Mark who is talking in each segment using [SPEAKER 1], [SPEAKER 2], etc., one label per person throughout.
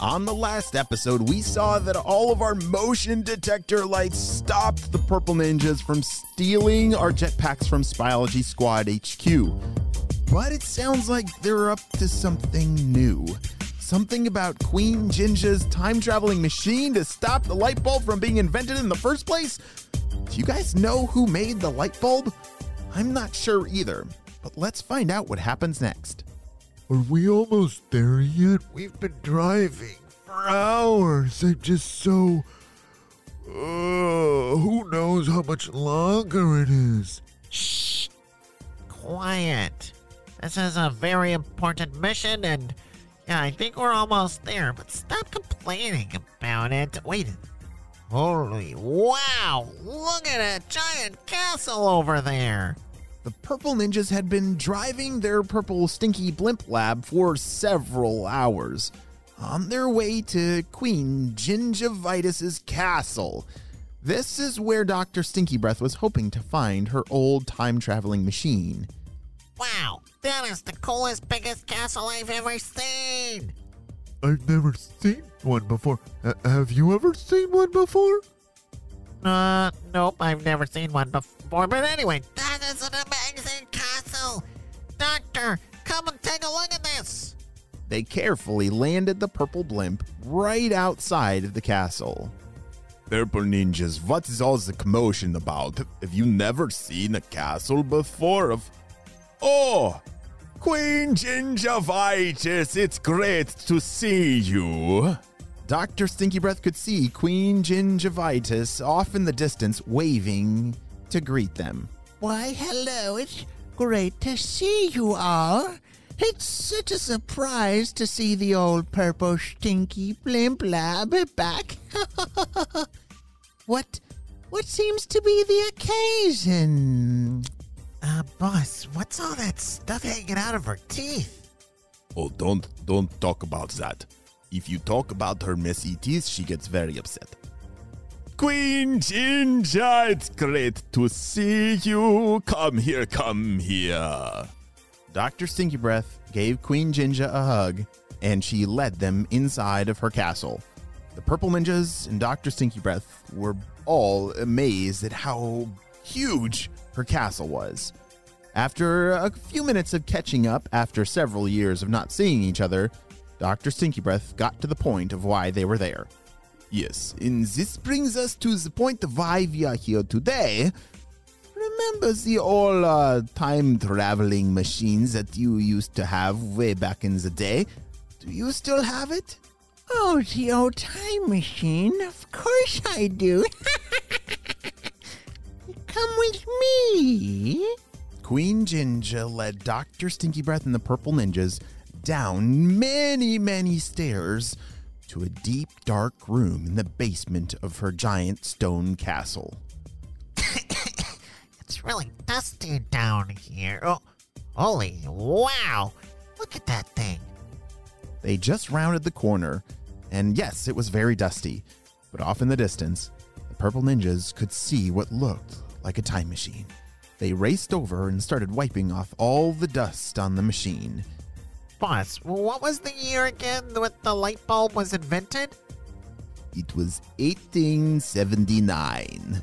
[SPEAKER 1] On the last episode, we saw that all of our motion detector lights stopped the Purple Ninjas from stealing our jetpacks from Spyology Squad HQ. But it sounds like they're up to something new. Something about Queen Jinja's time traveling machine to stop the light bulb from being invented in the first place? Do you guys know who made the light bulb? I'm not sure either, but let's find out what happens next.
[SPEAKER 2] Are we almost there yet? We've been driving for hours. I'm just so. Uh, who knows how much longer it is?
[SPEAKER 3] Shh! Quiet. This is a very important mission, and yeah, I think we're almost there, but stop complaining about it. Wait. Holy wow! Look at that giant castle over there!
[SPEAKER 1] The Purple Ninjas had been driving their purple stinky blimp lab for several hours on their way to Queen Gingivitis's castle. This is where Dr. Stinky Breath was hoping to find her old time traveling machine.
[SPEAKER 3] Wow, that is the coolest, biggest castle I've ever seen!
[SPEAKER 2] I've never seen one before. H- have you ever seen one before?
[SPEAKER 3] Uh, nope, I've never seen one before. But anyway, that is an amazing castle! Doctor, come and take a look at this!
[SPEAKER 1] They carefully landed the purple blimp right outside of the castle. Purple ninjas, what is all the commotion about? Have you never seen a castle before? Of oh, Queen Gingivitis, it's great to see you. Dr. Stinky Breath could see Queen Gingivitis off in the distance waving to greet them.
[SPEAKER 4] Why, hello, it's great to see you all. It's such a surprise to see the old purple stinky blimp lab back. what what seems to be the occasion?
[SPEAKER 3] Uh, boss, what's all that stuff hanging out of her teeth?
[SPEAKER 1] Oh, don't don't talk about that. If you talk about her messy teeth, she gets very upset. Queen Jinja, it's great to see you. Come here, come here. Dr. Stinky Breath gave Queen Jinja a hug, and she led them inside of her castle. The Purple Ninjas and Dr. Stinky Breath were all amazed at how huge her castle was. After a few minutes of catching up after several years of not seeing each other, Dr. Stinky Breath got to the point of why they were there. Yes, and this brings us to the point why we are here today. Remember the old uh, time traveling machines that you used to have way back in the day? Do you still have it?
[SPEAKER 4] Oh, the old time machine. Of course I do. Come with me.
[SPEAKER 1] Queen Jinja led Dr. Stinky Breath and the Purple Ninjas down many, many stairs to a deep, dark room in the basement of her giant stone castle.
[SPEAKER 3] It's really dusty down here. Oh, holy wow! Look at that thing.
[SPEAKER 1] They just rounded the corner, and yes, it was very dusty, but off in the distance, the Purple Ninjas could see what looked like a time machine. They raced over and started wiping off all the dust on the machine.
[SPEAKER 3] Boss, what was the year again that the light bulb was invented?
[SPEAKER 1] It was 1879.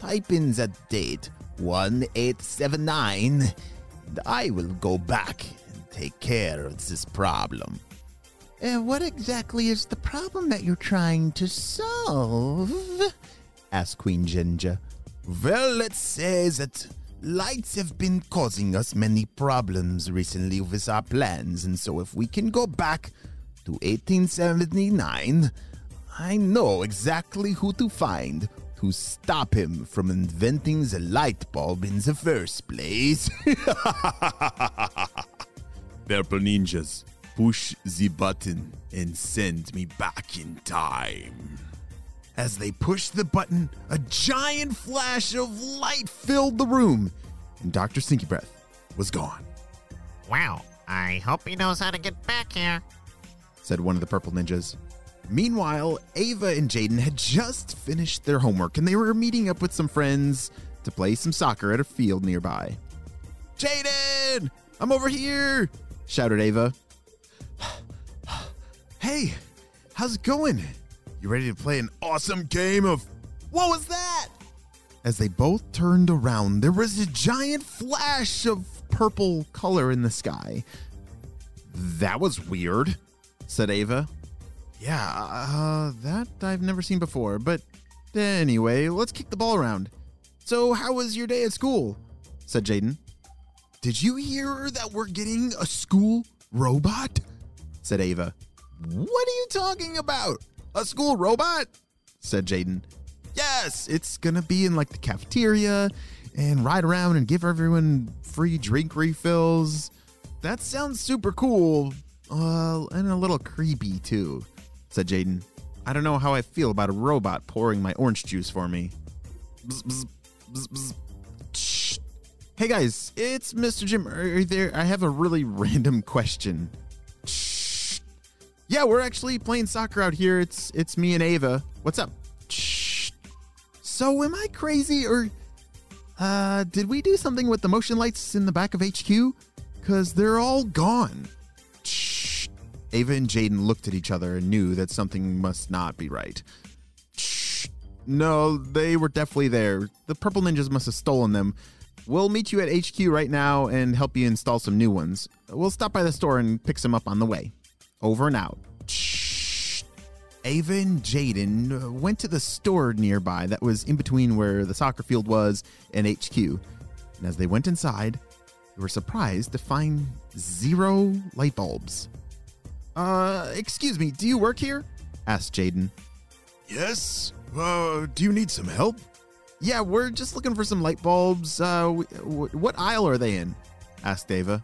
[SPEAKER 1] Type in that date, 1879, and I will go back and take care of this problem.
[SPEAKER 4] Uh, what exactly is the problem that you're trying to solve?
[SPEAKER 1] asked Queen Jinja. Well, let's say that lights have been causing us many problems recently with our plans, and so if we can go back to 1879, I know exactly who to find to stop him from inventing the light bulb in the first place. Purple ninjas, push the button and send me back in time. As they pushed the button, a giant flash of light filled the room, and Dr. Stinky Breath was gone,
[SPEAKER 3] Wow, I hope he knows how to get back here.
[SPEAKER 1] said one of the purple ninjas. Meanwhile, Ava and Jaden had just finished their homework and they were meeting up with some friends to play some soccer at a field nearby. Jaden, I'm over here, shouted Ava. hey, how's it going? You ready to play an awesome game of what was that? As they both turned around, there was a giant flash of purple color in the sky. That was weird, said Ava. Yeah, uh, that I've never seen before. But anyway, let's kick the ball around. So, how was your day at school? said Jaden. Did you hear that we're getting a school robot? said Ava. What are you talking about? A school robot? said Jaden. Yes, it's gonna be in like the cafeteria and ride around and give everyone free drink refills. That sounds super cool, uh, and a little creepy too, said Jaden. I don't know how I feel about a robot pouring my orange juice for me. Bzz, bzz, bzz. Hey guys, it's Mr. Jim. Are there? I have a really random question. Yeah, we're actually playing soccer out here. It's it's me and Ava. What's up? Shh. So am I crazy or uh did we do something with the motion lights in the back of HQ? Cuz they're all gone. Shh. Ava and Jaden looked at each other and knew that something must not be right. Shh. No, they were definitely there. The purple ninjas must have stolen them. We'll meet you at HQ right now and help you install some new ones. We'll stop by the store and pick some up on the way. Over and out. Shh. Ava and Jaden went to the store nearby that was in between where the soccer field was and HQ. And as they went inside, they were surprised to find zero light bulbs. Uh, excuse me, do you work here? asked Jaden.
[SPEAKER 2] Yes? Uh, do you need some help?
[SPEAKER 1] Yeah, we're just looking for some light bulbs. Uh, w- w- what aisle are they in? asked Ava.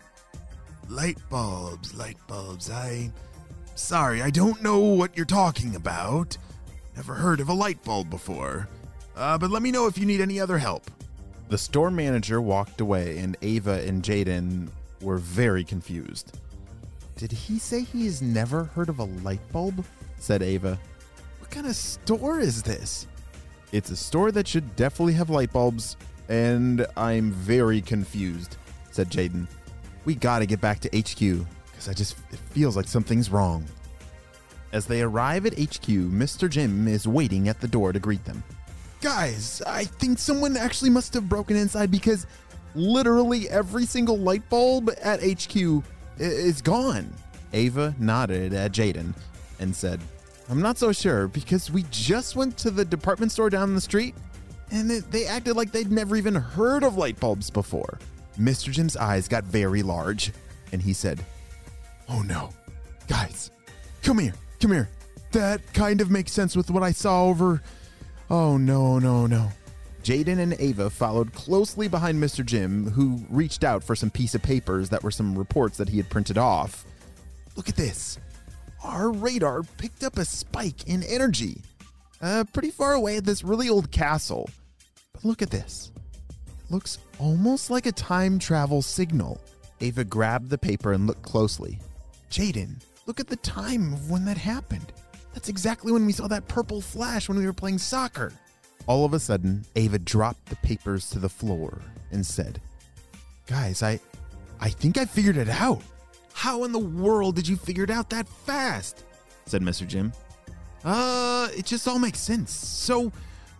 [SPEAKER 2] Light bulbs, light bulbs. I. Sorry, I don't know what you're talking about. Never heard of a light bulb before. Uh, but let me know if you need any other help.
[SPEAKER 1] The store manager walked away, and Ava and Jaden were very confused. Did he say he has never heard of a light bulb? said Ava. What kind of store is this? It's a store that should definitely have light bulbs, and I'm very confused, said Jaden. We gotta get back to HQ, because I just, it feels like something's wrong. As they arrive at HQ, Mr. Jim is waiting at the door to greet them. Guys, I think someone actually must have broken inside because literally every single light bulb at HQ is gone. Ava nodded at Jaden and said, I'm not so sure because we just went to the department store down the street and they acted like they'd never even heard of light bulbs before. Mr. Jim's eyes got very large and he said, Oh no. Guys, come here, come here. That kind of makes sense with what I saw over. Oh no, no, no. Jaden and Ava followed closely behind Mr. Jim, who reached out for some piece of papers that were some reports that he had printed off. Look at this. Our radar picked up a spike in energy, uh, pretty far away at this really old castle. But look at this. Looks almost like a time travel signal. Ava grabbed the paper and looked closely. Jaden, look at the time of when that happened. That's exactly when we saw that purple flash when we were playing soccer. All of a sudden, Ava dropped the papers to the floor and said, Guys, I I think I figured it out. How in the world did you figure it out that fast? said Mr. Jim. Uh, it just all makes sense. So,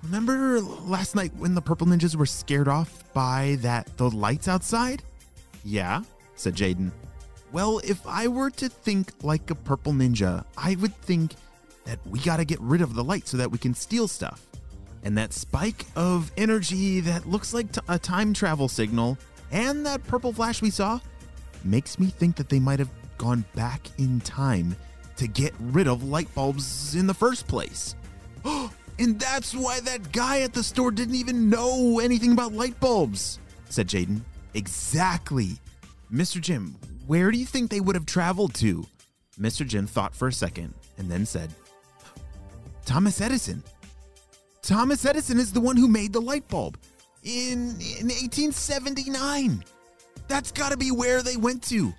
[SPEAKER 1] remember last night when the purple ninjas were scared off by that the lights outside? Yeah, said Jaden. Well, if I were to think like a purple ninja, I would think that we gotta get rid of the light so that we can steal stuff. And that spike of energy that looks like t- a time travel signal and that purple flash we saw makes me think that they might have gone back in time to get rid of light bulbs in the first place. And that's why that guy at the store didn't even know anything about light bulbs, said Jaden. Exactly. Mr. Jim, where do you think they would have traveled to? Mr. Jim thought for a second and then said, Thomas Edison. Thomas Edison is the one who made the light bulb in, in 1879. That's got to be where they went to.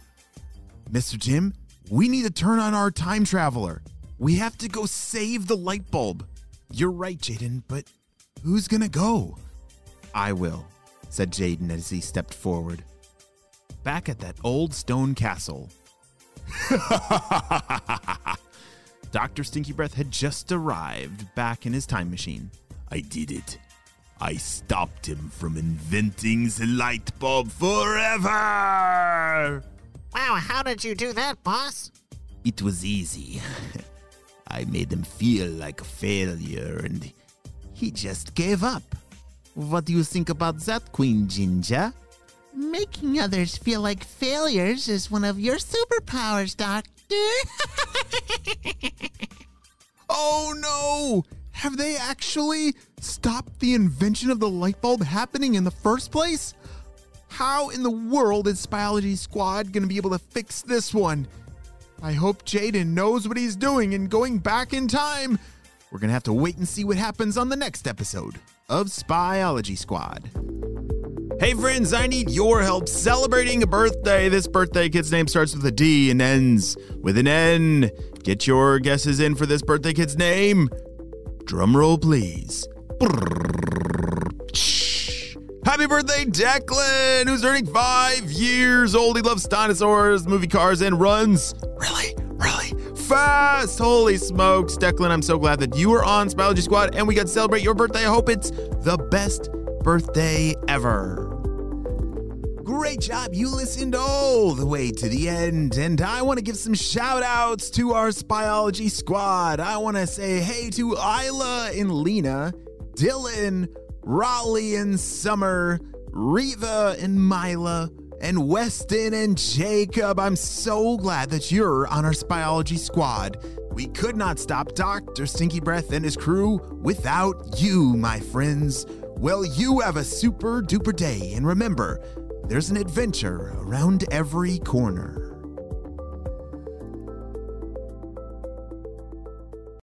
[SPEAKER 1] Mr. Jim, we need to turn on our time traveler. We have to go save the light bulb. You're right, Jaden, but who's gonna go? I will, said Jaden as he stepped forward. Back at that old stone castle. Dr. Stinky Breath had just arrived back in his time machine.
[SPEAKER 5] I did it. I stopped him from inventing the light bulb forever.
[SPEAKER 3] Wow, how did you do that, boss?
[SPEAKER 5] It was easy. I made him feel like a failure and he just gave up. What do you think about that, Queen Ginger?
[SPEAKER 6] Making others feel like failures is one of your superpowers, Doctor.
[SPEAKER 1] Oh no! Have they actually stopped the invention of the light bulb happening in the first place? How in the world is Spyology Squad going to be able to fix this one? I hope Jaden knows what he's doing and going back in time. We're going to have to wait and see what happens on the next episode of Spyology Squad. Hey friends, I need your help celebrating a birthday. This birthday kid's name starts with a D and ends with an N. Get your guesses in for this birthday kid's name. Drum roll, please. Happy birthday, Declan, who's turning five years old. He loves dinosaurs, movie cars, and runs really, really fast. Holy smokes, Declan, I'm so glad that you are on Spyology Squad and we got to celebrate your birthday. I hope it's the best birthday ever. Great job. You listened all the way to the end. And I want to give some shout outs to our Spyology squad. I want to say hey to Isla and Lena, Dylan, Raleigh and Summer, Reva and Mila, and Weston and Jacob. I'm so glad that you're on our Spyology squad. We could not stop Dr. Stinky Breath and his crew without you, my friends. Well, you have a super duper day, and remember, there's an adventure around every corner.